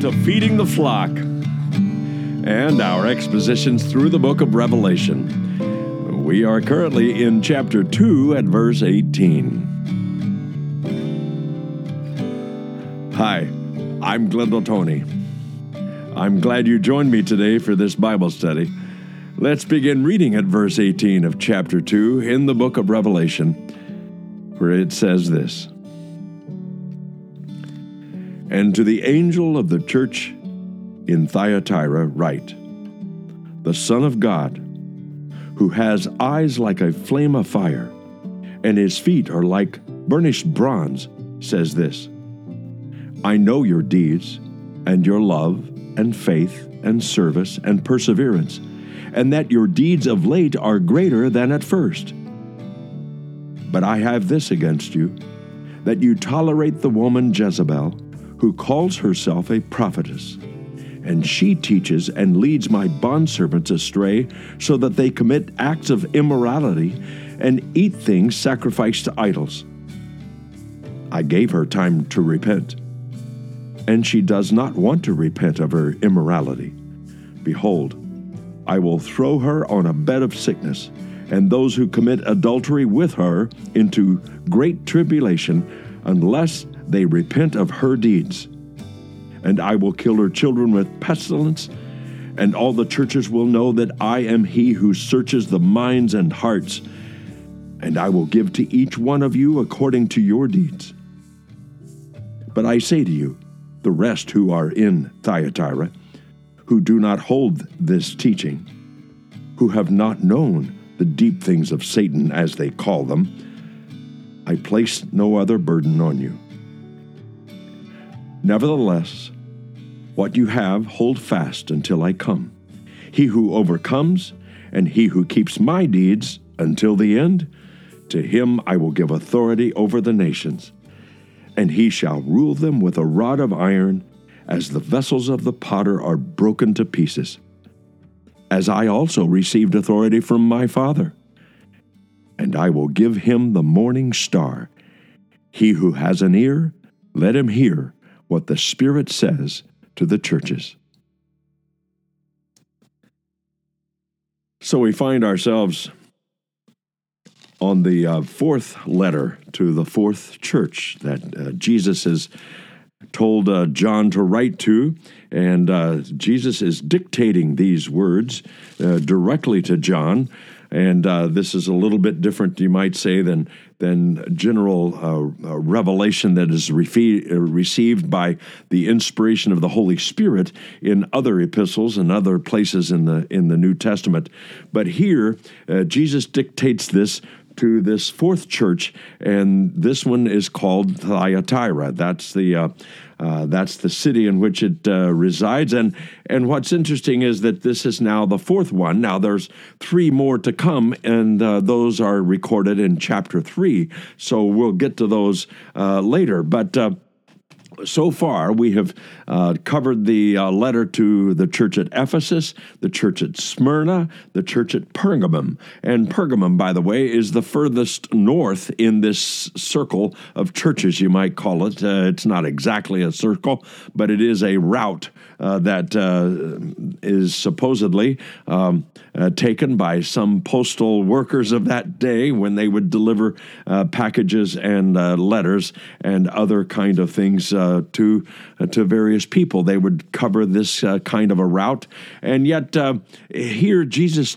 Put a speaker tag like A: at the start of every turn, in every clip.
A: To Feeding the Flock and our expositions through the book of Revelation. We are currently in chapter 2 at verse 18. Hi, I'm Glendale Tony. I'm glad you joined me today for this Bible study. Let's begin reading at verse 18 of chapter 2 in the book of Revelation, where it says this. And to the angel of the church in Thyatira write The Son of God, who has eyes like a flame of fire, and his feet are like burnished bronze, says this I know your deeds, and your love, and faith, and service, and perseverance, and that your deeds of late are greater than at first. But I have this against you, that you tolerate the woman Jezebel who calls herself a prophetess. And she teaches and leads my bondservants astray so that they commit acts of immorality and eat things sacrificed to idols. I gave her time to repent, and she does not want to repent of her immorality. Behold, I will throw her on a bed of sickness, and those who commit adultery with her into great tribulation, unless they repent of her deeds. And I will kill her children with pestilence, and all the churches will know that I am he who searches the minds and hearts, and I will give to each one of you according to your deeds. But I say to you, the rest who are in Thyatira, who do not hold this teaching, who have not known the deep things of Satan, as they call them, I place no other burden on you. Nevertheless, what you have, hold fast until I come. He who overcomes, and he who keeps my deeds until the end, to him I will give authority over the nations, and he shall rule them with a rod of iron, as the vessels of the potter are broken to pieces. As I also received authority from my Father. And I will give him the morning star. He who has an ear, let him hear what the Spirit says to the churches. So we find ourselves on the uh, fourth letter to the fourth church that uh, Jesus has told uh, John to write to. And uh, Jesus is dictating these words uh, directly to John and uh, this is a little bit different, you might say, than than general uh, uh revelation that is uh, received by the inspiration of the Holy Spirit in other epistles and other places in the in the New Testament. But here, uh, Jesus dictates this to this fourth church, and this one is called Thyatira. That's the uh, uh, that's the city in which it uh, resides. And and what's interesting is that this is now the fourth one. Now there's three more to come, and uh, those are recorded in chapter three. So we'll get to those uh, later. But uh, so far, we have uh, covered the uh, letter to the church at Ephesus, the church at Smyrna, the church at Pergamum. And Pergamum, by the way, is the furthest north in this circle of churches, you might call it. Uh, it's not exactly a circle, but it is a route uh, that uh, is supposedly um, uh, taken by some postal workers of that day when they would deliver packages and letters and other kind of things uh, to uh, to various people. They would cover this uh, kind of a route, and yet here Jesus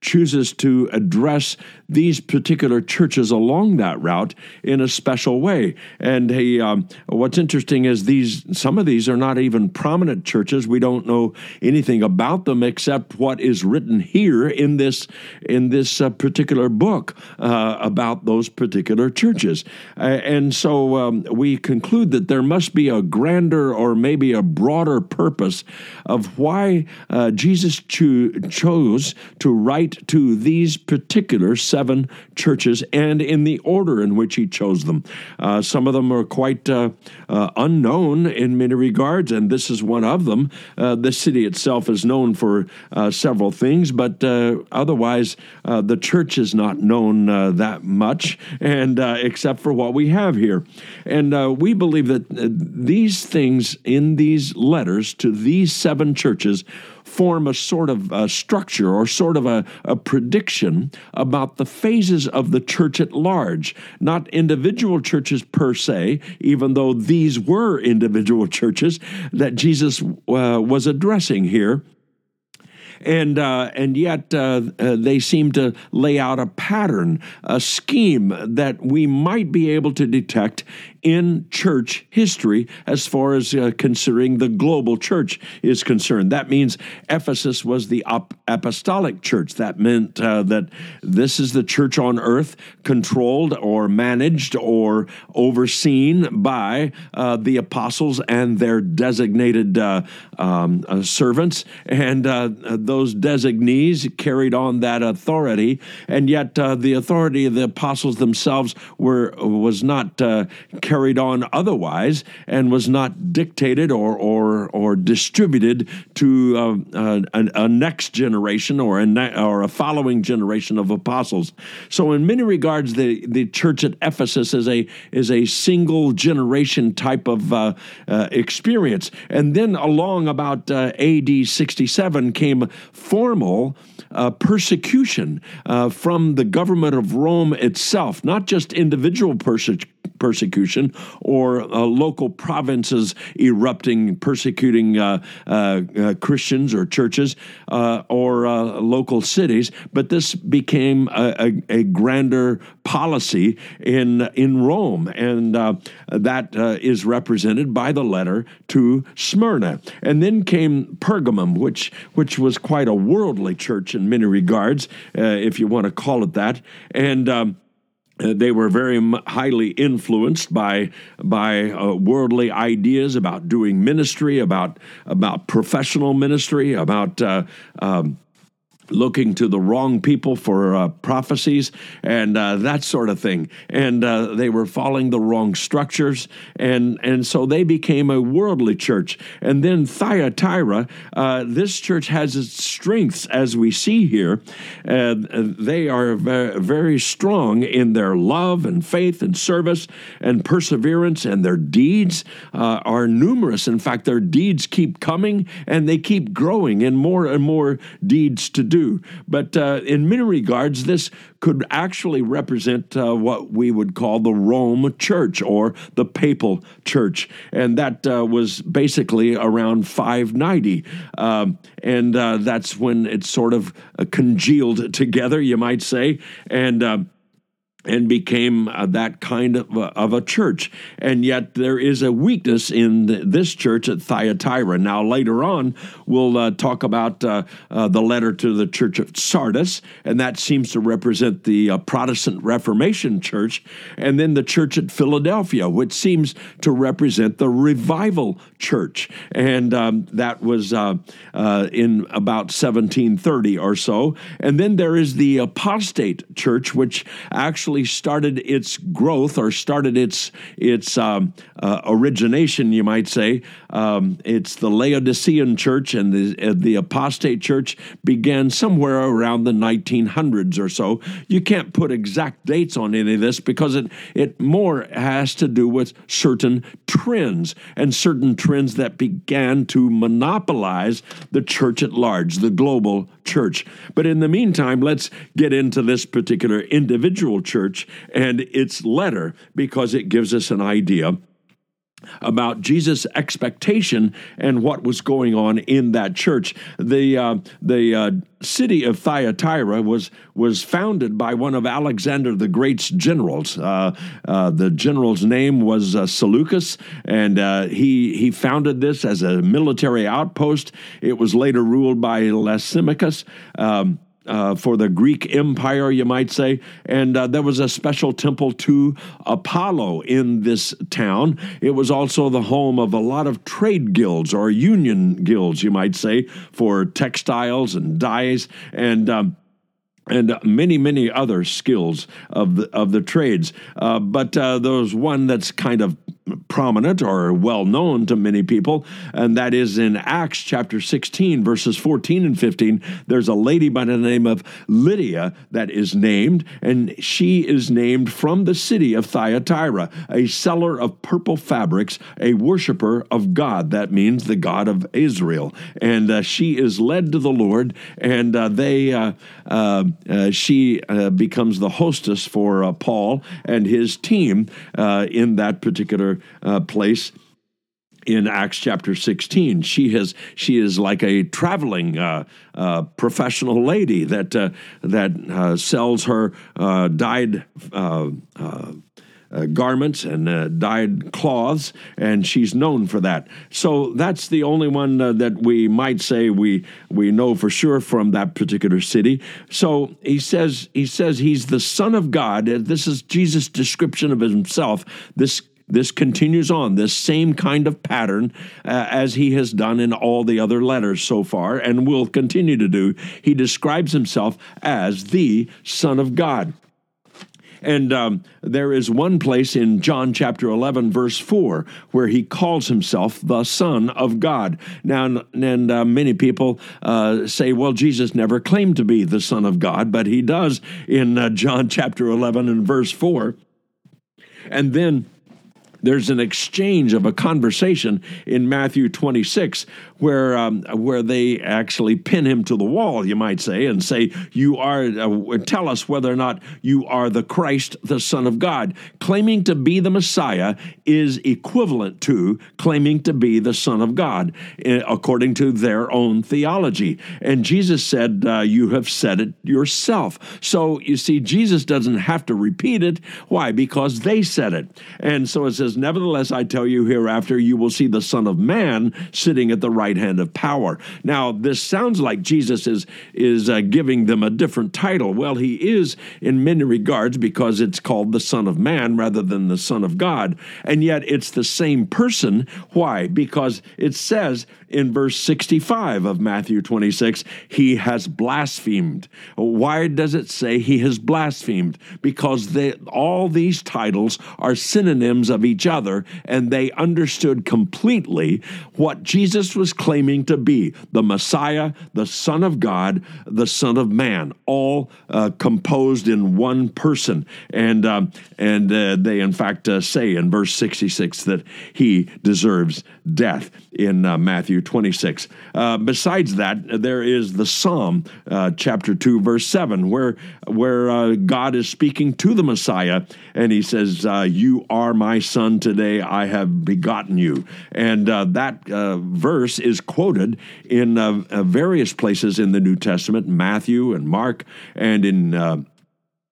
A: chooses to address these particular churches along that route in a special way. And he, um, what's interesting is these some of these are not even prominent churches. We don't know anything about them except what is written here in this in this uh, particular book uh, about those particular churches. Uh, and so um, we conclude that there must be a grander or maybe a broader purpose of why uh, Jesus cho- chose to write to these particular seven churches and in the order in which he chose them. Uh, some of them are quite uh, uh, unknown in many regards, and this is one of them. Uh, the city itself is known for uh, several things, but uh, otherwise, the church is not known that much, and except for what we have here. And we believe that these things in these letters to these seven churches form a sort of a structure or sort of a, a prediction about the phases of the church at large, not individual churches per se, even though these were individual churches that Jesus uh, was addressing here. And uh, and yet uh, uh, they seem to lay out a pattern, a scheme that we might be able to detect in church history as far as uh, considering the global church is concerned. That means Ephesus was the apostolic church. That meant uh, that this is the church on earth controlled or managed or overseen by uh, the apostles and their designated uh, um, uh, servants. And uh, those designees carried on that authority. And yet the authority of the apostles themselves were was not carried carried on otherwise and was not dictated or or or distributed to uh, uh, a, a, next generation or a ne- or a following generation of apostles. So in many regards, the the church at Ephesus is a is a single generation type of uh, uh experience, and then along about uh, A.D. sixty seven came formal. Uh, persecution uh, from the government of Rome itself, not just individual persecution persecution or uh, local provinces erupting, persecuting uh, uh, uh Christians or churches uh, or uh, local cities, but this became a, a, a, grander policy in, in Rome, and that is represented by the letter to Smyrna. And then came Pergamum, which, which was quite a worldly church in many regards, if you want to call it that. And um, uh, they were very highly influenced by by uh, worldly ideas about doing ministry, about about professional ministry, about uh, um, looking to the wrong people for uh, prophecies and uh, that sort of thing. And uh, they were following the wrong structures. And, and so they became a worldly church. And then Thyatira, uh, this church has its strengths, as we see here. they are very, strong in their love and faith and service and perseverance, and their deeds uh, are numerous. In fact, their deeds keep coming and they keep growing, and more and more deeds to do do. But uh, in many regards, this could actually represent uh, what we would call the Rome Church or the Papal Church. And that uh, was basically around 590. Um, and uh, that's when it sort of uh, congealed together, you might say. And um, and became uh, that kind of, of a church. And yet there is a weakness in this church at Thyatira. Now, later on, we'll uh, talk about uh, uh, the letter to the church of Sardis, and that seems to represent the uh, Protestant Reformation church. And then the church at Philadelphia, which seems to represent the revival church. And um, that was in about 1730 or so. And then there is the apostate church, which actually actually started its growth or started its its um, uh, origination, you might say. Um, it's the Laodicean church, and the uh, the apostate church began somewhere around the 1900s or so. You can't put exact dates on any of this because it it more has to do with certain trends and certain trends that began to monopolize the church at large, the global church. But in the meantime, let's get into this particular individual church and its letter because it gives us an idea about Jesus' expectation and what was going on in that church. The uh, the uh, city of Thyatira was was founded by one of Alexander the Great's generals. Uh, uh the general's name was uh, Seleucus, and uh, he he founded this as a military outpost. It was later ruled by Lysimachus. Um, uh, for the Greek Empire, you might say. And uh, there was a special temple to Apollo in this town. It was also the home of a lot of trade guilds or union guilds, you might say, for textiles and dyes. And um, and many, many other skills of the of the trades. Uh, but uh, there's one that's kind of prominent or well known to many people, and that is in Acts chapter 16, verses 14 and 15. There's a lady by the name of Lydia that is named, and she is named from the city of Thyatira, a seller of purple fabrics, a worshiper of God. That means the God of Israel. And uh, she is led to the Lord, and uh, they uh, uh, uh she uh, becomes the hostess for Paul and his team in that particular uh, place in Acts chapter 16. She has she is like a traveling uh, uh, professional lady that uh, that uh, sells her uh, dyed. Uh, garments and dyed cloths, and she's known for that. So that's the only one that we might say we we know for sure from that particular city. So he says he says he's the Son of God. This is Jesus' description of himself. This this continues on, this same kind of pattern uh, as he has done in all the other letters so far and will continue to do. He describes himself as the Son of God. And um, there is one place in John chapter 11, verse 4, where he calls himself the Son of God. Now, and uh, many people uh, say, well, Jesus never claimed to be the Son of God, but he does in uh, John chapter 11 and verse 4. And then there's an exchange of a conversation in Matthew 26 where um, where they actually pin him to the wall, you might say, and say, "You are uh, tell us whether or not you are the Christ, the Son of God." Claiming to be the Messiah is equivalent to claiming to be the Son of God, eh, according to their own theology. And Jesus said, uh, "You have said it yourself." So you see, Jesus doesn't have to repeat it. Why? Because they said it. And so it says, "Nevertheless, I tell you, hereafter you will see the Son of Man sitting at the right." right hand of power. Now, this sounds like Jesus is is uh, giving them a different title. Well, he is in many regards because it's called the Son of Man rather than the Son of God, and yet it's the same person. Why? Because it says in verse 65 of Matthew 26, he has blasphemed. Why does it say he has blasphemed? Because they, all these titles are synonyms of each other, and they understood completely what Jesus was claiming to be the Messiah, the Son of God, the Son of Man, all uh, composed in one person. And, um, and uh, they, in fact, uh, say in verse 66 that he deserves death in uh, Matthew 26. Uh, besides that, there is the Psalm, uh, chapter 2, verse 7, where, where God is speaking to the Messiah, and he says, You are my son today, I have begotten you. And that verse is quoted in uh, uh, various places in the New Testament, Matthew and Mark, and in uh,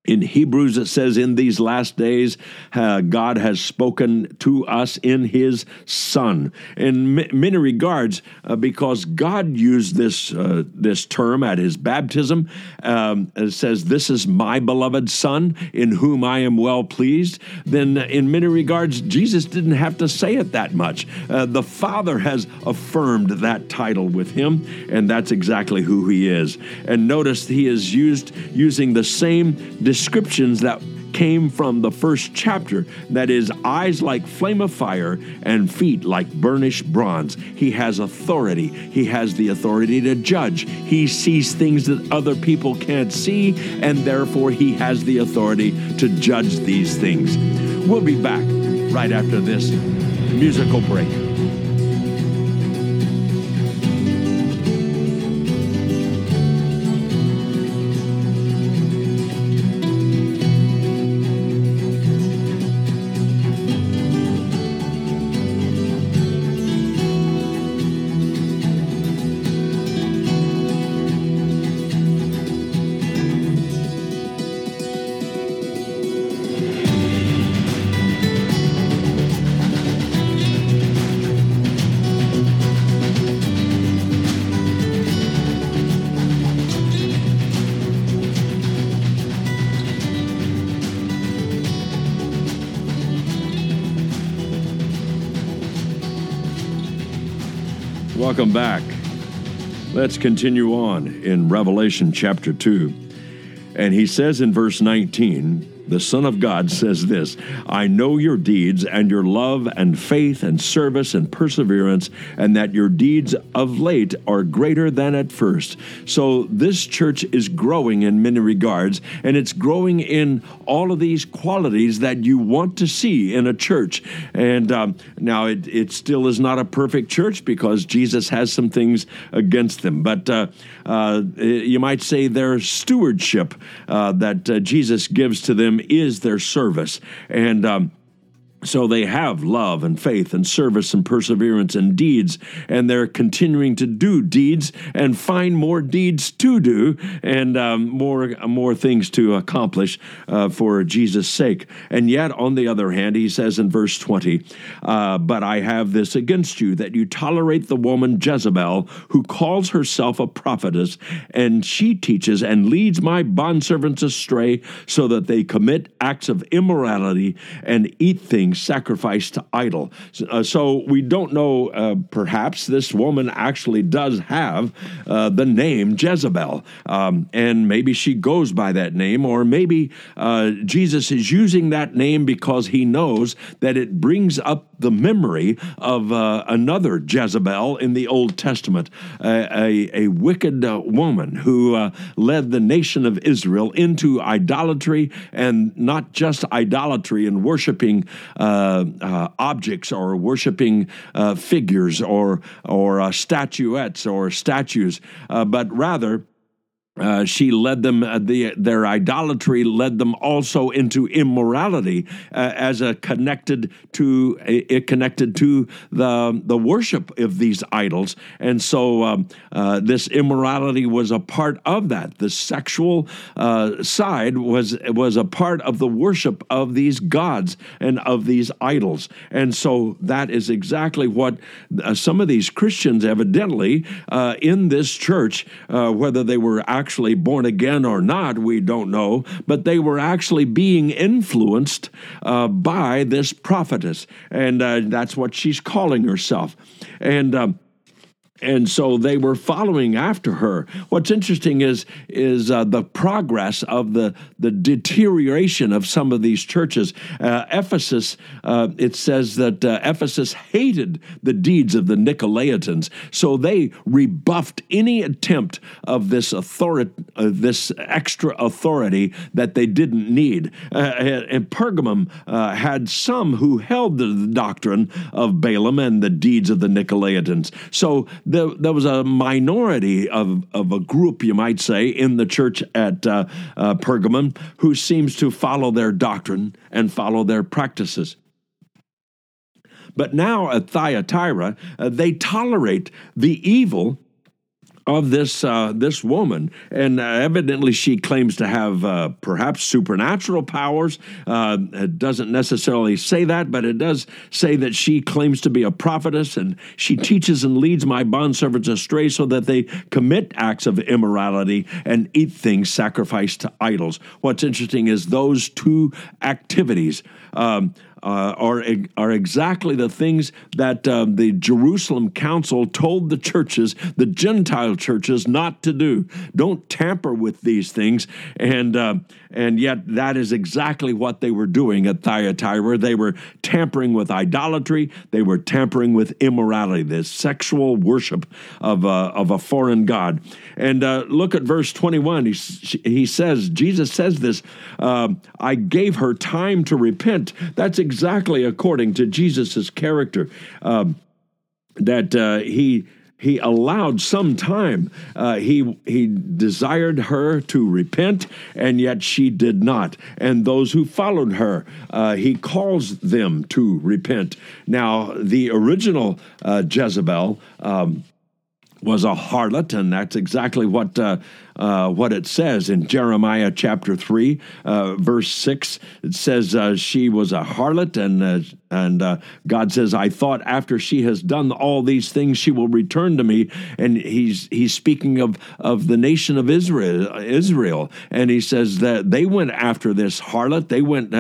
A: in Hebrews, it says, In these last days, uh, God has spoken to us in His Son. In m- many regards, uh, because God used this, uh, this term at His baptism, um, it says, This is my beloved Son, in whom I am well pleased, then in many regards, Jesus didn't have to say it that much. Uh, the Father has affirmed that title with Him, and that's exactly who He is. And notice He is used using the same descriptions that came from the first chapter that is eyes like flame of fire and feet like burnished bronze. He has authority. He has the authority to judge. He sees things that other people can't see, and therefore he has the authority to judge these things. We'll be back right after this musical break. Welcome back. Let's continue on in Revelation chapter 2. And he says in verse 19, the Son of God says this I know your deeds and your love and faith and service and perseverance, and that your deeds of late are greater than at first. So this church is growing in many regards, and it's growing in all of these qualities that you want to see in a church. And um, now it, it still is not a perfect church because Jesus has some things against them. But uh, uh, you might say their stewardship uh, that uh, Jesus gives to them is their service. And um, so they have love and faith and service and perseverance and deeds, and they're continuing to do deeds and find more deeds to do and um, more more things to accomplish uh, for Jesus' sake. And yet, on the other hand, he says in verse twenty, uh, "But I have this against you that you tolerate the woman Jezebel, who calls herself a prophetess, and she teaches and leads my bondservants astray, so that they commit acts of immorality and eat things." Sacrificed to idol. Uh, so we don't know, uh, perhaps this woman actually does have uh, the name Jezebel, um, and maybe she goes by that name, or maybe uh, Jesus is using that name because he knows that it brings up the memory of uh, another Jezebel in the Old Testament, a, a, wicked uh, woman who led the nation of Israel into idolatry, and not just idolatry and worshiping uh, uh, objects or worshiping uh, figures or or statuettes or statues, but rather uh, she led them uh, the their idolatry led them also into immorality uh, as a connected to it connected to the the worship of these idols. And so um, uh, this immorality was a part of that. The sexual uh, side was was a part of the worship of these gods and of these idols. And so that is exactly what some of these Christians evidently in this church whether they were actually born again or not, we don't know, but they were actually being influenced uh, by this prophetess. And uh, that's what she's calling herself. And um, and so they were following after her. What's interesting is is uh, the progress of the the deterioration of some of these churches. Uh, Ephesus, uh, it says that uh, Ephesus hated the deeds of the Nicolaitans, so they rebuffed any attempt of this authority, uh, this extra authority that they didn't need. Uh, and Pergamum had some who held the doctrine of Balaam and the deeds of the Nicolaitans. So there, there was a minority of, of a group, you might say, in the church at uh, uh, Pergamon who seems to follow their doctrine and follow their practices. But now at Thyatira, uh, they tolerate the evil of this uh, this woman, and uh, evidently she claims to have uh, perhaps supernatural powers. Uh, it doesn't necessarily say that, but it does say that she claims to be a prophetess, and she teaches and leads my bondservants astray, so that they commit acts of immorality and eat things sacrificed to idols. What's interesting is those two activities. Um, uh, are, are exactly the things that uh, the Jerusalem Council told the churches, the Gentile churches, not to do. Don't tamper with these things. And, uh, and yet, that is exactly what they were doing at Thyatira. They were tampering with idolatry, they were tampering with immorality, this sexual worship of, uh, of a foreign God. And uh, look at verse 21. He, he says, Jesus says this uh, I gave her time to repent. That's exactly exactly according to Jesus' character. Um, that uh, he he allowed some time. Uh, he he desired her to repent, and yet she did not. And those who followed her, uh, he calls them to repent. Now, the original uh, Jezebel. Um, was a harlot, and that's exactly what uh, uh, what it says in Jeremiah chapter 3, uh, verse 6. It says, uh, She was a harlot, and, uh, and uh, God says, I thought after she has done all these things, she will return to me. And he's, he's speaking of, of the nation of Israel, Israel. And he says that they went after this harlot. They went,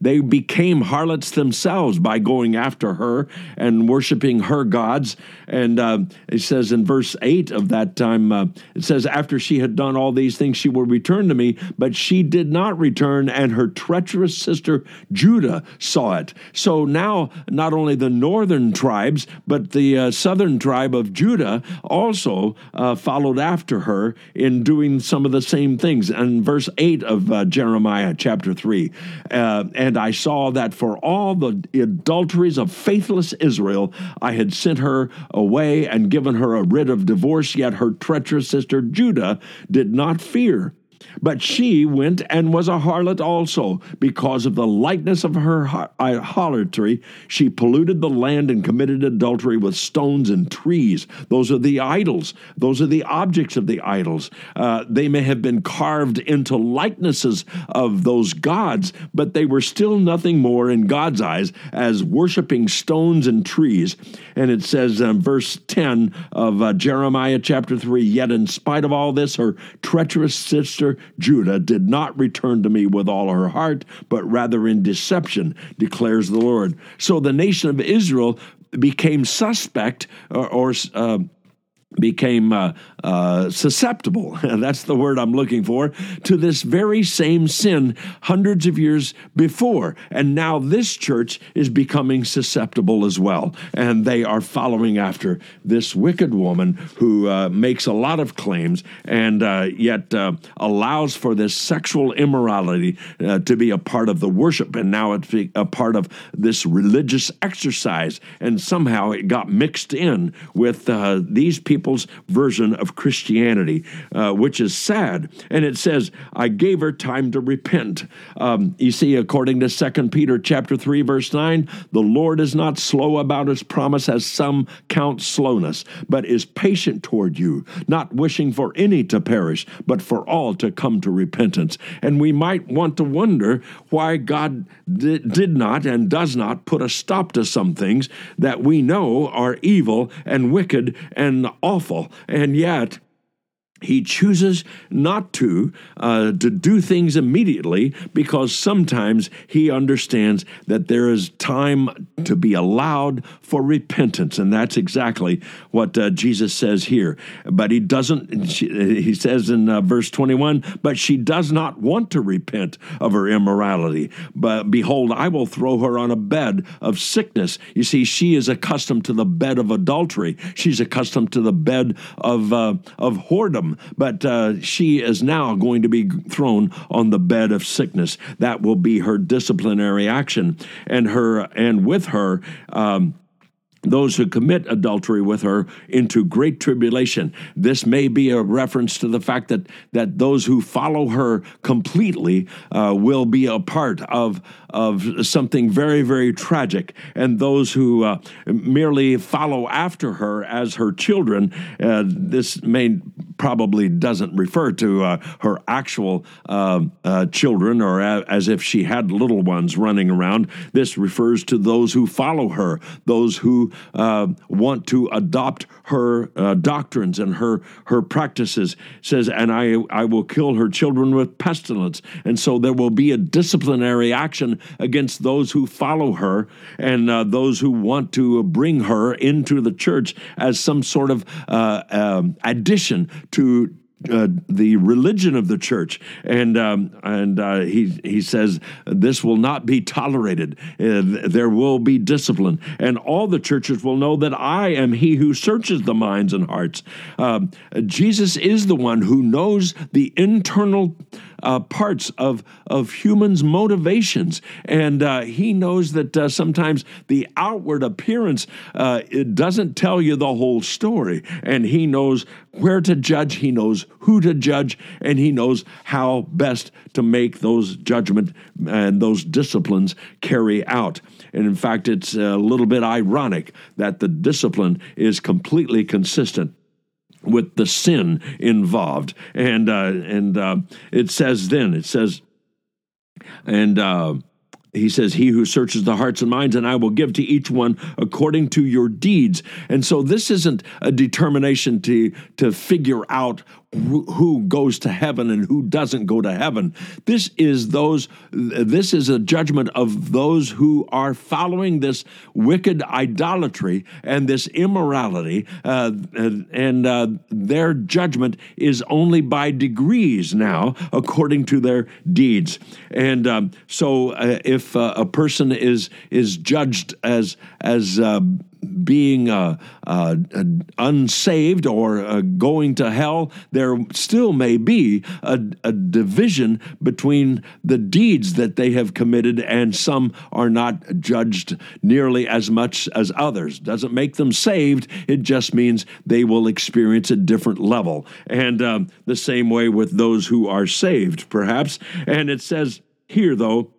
A: they became harlots themselves by going after her and worshiping her gods. And he says in verse verse 8 of that time, it says, After she had done all these things, she will return to me. But she did not return, and her treacherous sister Judah saw it. So now, not only the northern tribes, but the uh, southern tribe of Judah also uh, followed after her in doing some of the same things. And verse 8 of uh, Jeremiah chapter 3 uh, And I saw that for all the adulteries of faithless Israel, I had sent her away and given her a writ of divorce, yet her treacherous sister Judah did not fear. But she went and was a harlot also. Because of the lightness of her harlotry, she polluted the land and committed adultery with stones and trees. Those are the idols, those are the objects of the idols. Uh, they may have been carved into likenesses of those gods, but they were still nothing more in God's eyes as worshiping stones and trees. And it says in verse 10 of uh, Jeremiah chapter 3 Yet in spite of all this, her treacherous sister Judah did not return to me with all her heart, but rather in deception, declares the Lord. So the nation of Israel became suspect or, or uh, became uh, uh, susceptible, that's the word I'm looking for, to this very same sin hundreds of years before. And now this church is becoming susceptible as well. And they are following after this wicked woman who uh, makes a lot of claims and uh, yet uh, allows for this sexual immorality uh, to be a part of the worship. And now it's a part of this religious exercise. And somehow it got mixed in with these people people's version of Christianity, uh, which is sad. And it says, "I gave her time to repent." Um, you see, according to Second Peter chapter three, verse nine, the Lord is not slow about His promise, as some count slowness, but is patient toward you, not wishing for any to perish, but for all to come to repentance. And we might want to wonder why God did not and does not put a stop to some things that we know are evil and wicked and awful. And yet, he chooses not to uh, to do things immediately because sometimes he understands that there is time to be allowed for repentance. And that's exactly what uh, jesus says here. But he doesn't he says in uh, verse 21 but she does not want to repent of her immorality. But behold i will throw her on a bed of sickness. You see she is accustomed to the bed of adultery. She's accustomed to the bed of uh, of whoredom but uh, she is now going to be thrown on the bed of sickness. That will be her disciplinary action, and her and with her. Um, those who commit adultery with her into great tribulation. This may be a reference to the fact that, that those who follow her completely uh, will be a part of, of something very, very tragic. And those who uh, merely follow after her as her children, uh, this may probably doesn't refer to uh, her actual uh, uh, children or as if she had little ones running around. This refers to those who follow her, those who uh, want to adopt her uh, doctrines and her her practices. Says, and I I will kill her children with pestilence, and so there will be a disciplinary action against those who follow her and uh, those who want to bring her into the church as some sort of uh, um, addition to uh, the religion of the church, and um, and uh, he he says this will not be tolerated. Uh, there will be discipline, and all the churches will know that I am He who searches the minds and hearts. Um, Jesus is the one who knows the internal uh, parts of, of humans' motivations. And uh, he knows that uh, sometimes the outward appearance uh, it doesn't tell you the whole story. And he knows where to judge, he knows who to judge, and he knows how best to make those judgment and those disciplines carry out. And in fact, it's a little bit ironic that the discipline is completely consistent with the sin involved. And uh, and uh, it says then it says, and uh, he says, He who searches the hearts and minds, and I will give to each one according to your deeds. And so this isn't a determination to, to figure out who goes to heaven and who doesn't go to heaven. This is those this is a judgment of those who are following this wicked idolatry and this immorality uh, and uh, their judgment is only by degrees now according to their deeds. And um, so uh, if uh, a person is is judged as as uh, being uh, uh, unsaved or uh, going to hell, there still may be a, a, division between the deeds that they have committed, and some are not judged nearly as much as others. Doesn't make them saved, it just means they will experience a different level. And um, the same way with those who are saved, perhaps. And it says here, though,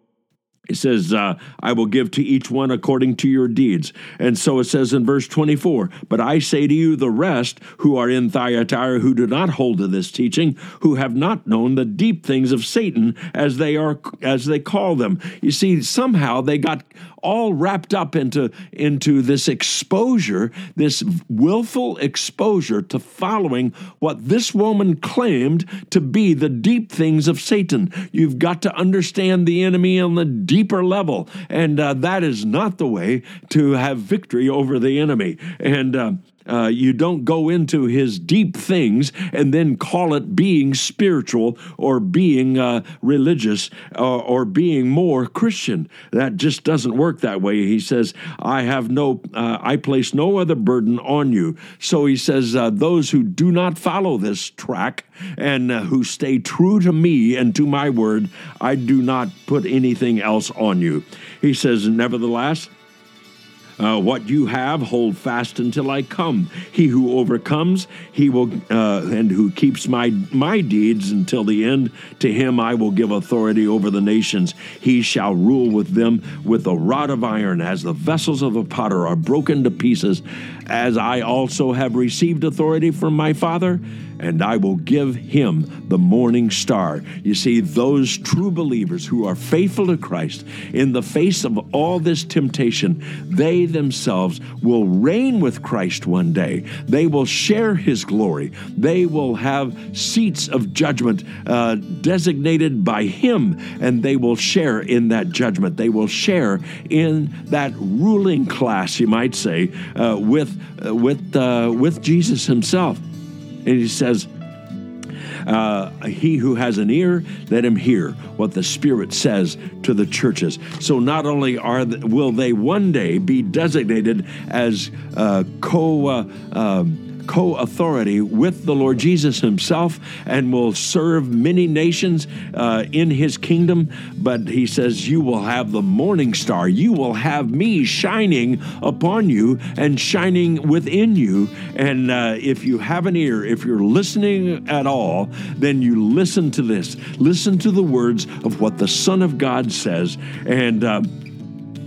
A: it says, uh, I will give to each one according to your deeds. And so it says in verse 24, But I say to you, the rest who are in Thyatira, who do not hold to this teaching, who have not known the deep things of Satan, as they are, as they call them. You see, somehow they got all wrapped up into, into this exposure, this willful exposure to following what this woman claimed to be the deep things of Satan. You've got to understand the enemy on the deeper level, and uh, that is not the way to have victory over the enemy. And uh, uh, you don't go into his deep things and then call it being spiritual or being uh, religious or, or, being more Christian. That just doesn't work that way. He says, I have no, uh, I place no other burden on you. So he says, uh, those who do not follow this track and uh, who stay true to me and to my word, I do not put anything else on you. He says, nevertheless, uh, what you have, hold fast until I come. He who overcomes, he will, uh, and who keeps my my deeds until the end. To him I will give authority over the nations. He shall rule with them with a rod of iron, as the vessels of a potter are broken to pieces. As I also have received authority from my Father and I will give him the morning star. You see, those true believers who are faithful to Christ in the face of all this temptation, they themselves will reign with Christ one day. They will share his glory. They will have seats of judgment uh, designated by him, and they will share in that judgment. They will share in that ruling class, you might say, uh, with, uh, with, uh, with Jesus himself. And he says, uh, he who has an ear, let him hear what the Spirit says to the churches. So not only are the, will they one day be designated as uh, co. Uh, um, co authority with the Lord Jesus himself and will serve many nations uh, in his kingdom. But he says, You will have the morning star. You will have me shining upon you and shining within you. And uh, if you have an ear, if you're listening at all, then you listen to this. Listen to the words of what the Son of God says. And uh,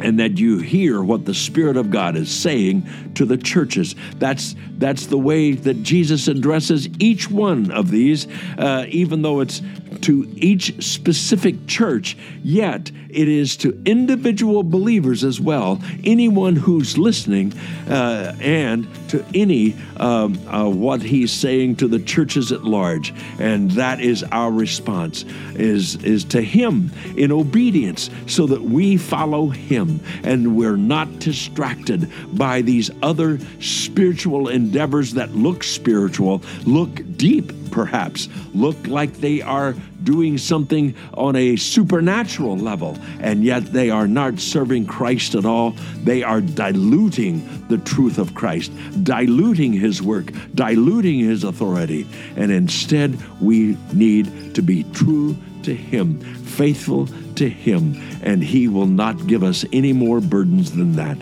A: and that you hear what the Spirit of God is saying to the churches. That's that's the way that Jesus addresses each one of these, uh, even though it's to each specific church, yet it is to individual believers as well, anyone who's listening, uh, and to any um, uh, what he's saying to the churches at large. And that is our response, is, is to him in obedience, so that we follow him and we're not distracted by these other spiritual endeavors that look spiritual, look deep perhaps, look like they are doing something on a supernatural level, and yet they are not serving Christ at all. They are diluting the truth of Christ, diluting his work, diluting his authority. And instead, we need to be true to him, faithful to him, and he will not give us any more burdens than that.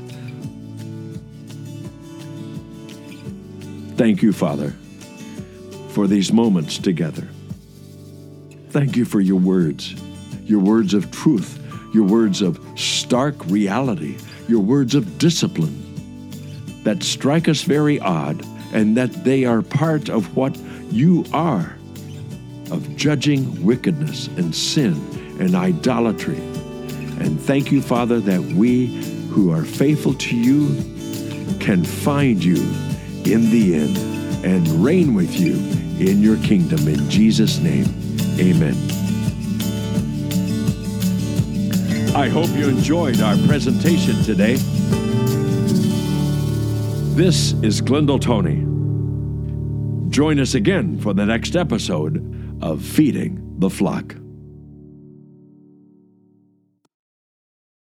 A: Thank you, Father for these moments together. Thank you for your words, your words of truth, your words of stark reality, your words of discipline that strike us very odd and that they are part of what you are of judging wickedness and sin and idolatry. And thank you, Father, that we who are faithful to you can find you in the end and reign with you in your kingdom. In Jesus' name, amen. I hope you enjoyed our presentation today. This is Glendale Tony. Join us again for the next episode of Feeding the Flock.